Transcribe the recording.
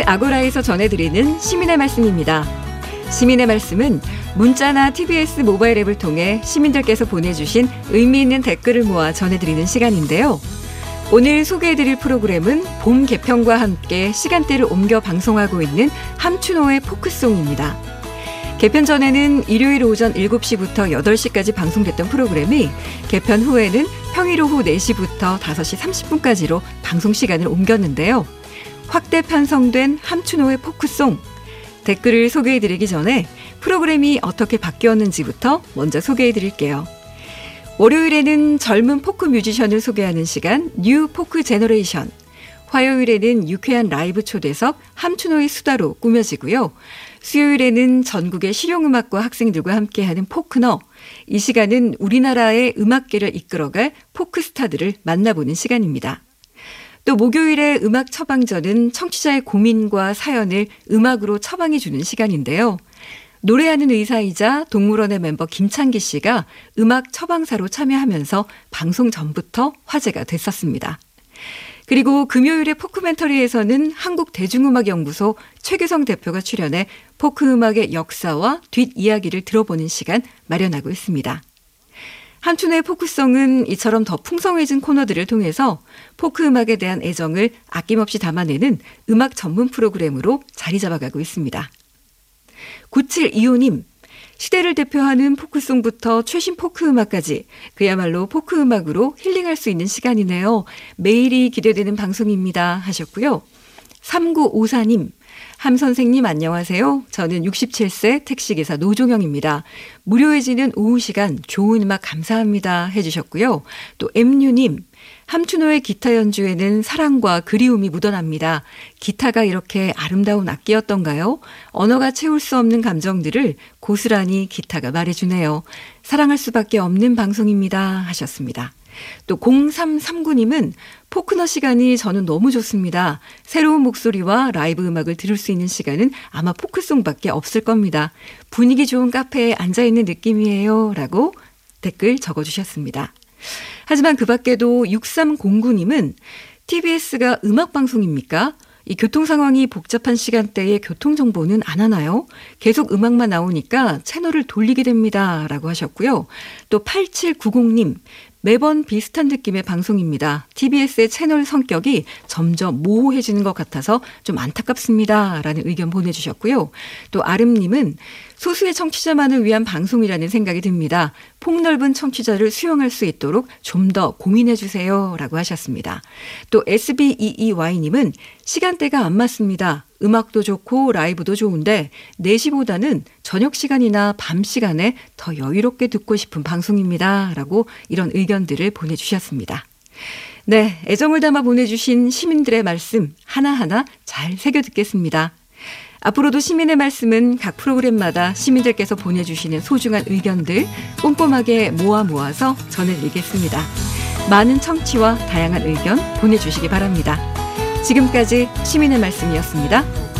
아고라에서 전해드리는 시민의 말씀입니다. 시민의 말씀은 문자나 TBS 모바일 앱을 통해 시민들께서 보내주신 의미 있는 댓글을 모아 전해드리는 시간인데요. 오늘 소개해드릴 프로그램은 봄 개편과 함께 시간대를 옮겨 방송하고 있는 함춘호의 포크송입니다. 개편 전에는 일요일 오전 7시부터 8시까지 방송됐던 프로그램이 개편 후에는 평일 오후 4시부터 5시 30분까지로 방송 시간을 옮겼는데요. 확대 편성된 함춘호의 포크송 댓글을 소개해드리기 전에 프로그램이 어떻게 바뀌었는지부터 먼저 소개해드릴게요. 월요일에는 젊은 포크 뮤지션을 소개하는 시간 new folk generation. 화요일에는 유쾌한 라이브 초대석 함춘호의 수다로 꾸며지고요. 수요일에는 전국의 실용음악과 학생들과 함께하는 포크너. 이 시간은 우리나라의 음악계를 이끌어갈 포크스타들을 만나보는 시간입니다. 또 목요일에 음악 처방전은 청취자의 고민과 사연을 음악으로 처방해 주는 시간인데요. 노래하는 의사이자 동물원의 멤버 김창기 씨가 음악 처방사로 참여하면서 방송 전부터 화제가 됐었습니다. 그리고 금요일에 포크멘터리에서는 한국대중음악연구소 최규성 대표가 출연해 포크음악의 역사와 뒷이야기를 들어보는 시간 마련하고 있습니다. 함춘호의 포크송은 이처럼 더 풍성해진 코너들을 통해서 포크 음악에 대한 애정을 아낌없이 담아내는 음악 전문 프로그램으로 자리 잡아가고 있습니다. 9725님, 시대를 대표하는 포크송부터 최신 포크 음악까지 그야말로 포크 음악으로 힐링할 수 있는 시간이네요. 매일이 기대되는 방송입니다. 하셨고요. 3954님, 함 선생님 안녕하세요. 저는 67세 택시기사 노종영입니다. 무료해지는 오후 시간 좋은 음악 감사합니다 해주셨고요. 또 M유님, 함춘호의 기타 연주에는 사랑과 그리움이 묻어납니다. 기타가 이렇게 아름다운 악기였던가요? 언어가 채울 수 없는 감정들을 고스란히 기타가 말해주네요. 사랑할 수밖에 없는 방송입니다 하셨습니다. 또 0339님은 포크너 시간이 저는 너무 좋습니다. 새로운 목소리와 라이브 음악을 들을 수 있는 시간은 아마 포크송밖에 없을 겁니다. 분위기 좋은 카페에 앉아있는 느낌이에요. 라고 댓글 적어주셨습니다. 하지만 그 밖에도 6309님은 TBS가 음악방송입니까? 이 교통 상황이 복잡한 시간대에 교통 정보는 안 하나요? 계속 음악만 나오니까 채널을 돌리게 됩니다. 라고 하셨고요. 또 8790님, 매번 비슷한 느낌의 방송입니다. TBS의 채널 성격이 점점 모호해지는 것 같아서 좀 안타깝습니다. 라는 의견 보내주셨고요. 또 아름님은 소수의 청취자만을 위한 방송이라는 생각이 듭니다. 폭넓은 청취자를 수용할 수 있도록 좀 더 고민해 주세요. 라고 하셨습니다. 또 SBEEY님은 시간대가 안 맞습니다. 음악도 좋고 라이브도 좋은데 4시보다는 저녁 시간이나 밤 시간에 더 여유롭게 듣고 싶은 방송입니다. 라고 이런 의견들을 보내주셨습니다. 네, 애정을 담아 보내주신 시민들의 말씀 하나하나 잘 새겨 듣겠습니다. 앞으로도 시민의 말씀은 각 프로그램마다 시민들께서 보내주시는 소중한 의견들 꼼꼼하게 모아 모아서 전해드리겠습니다. 많은 청취와 다양한 의견 보내주시기 바랍니다. 지금까지 시민의 말씀이었습니다.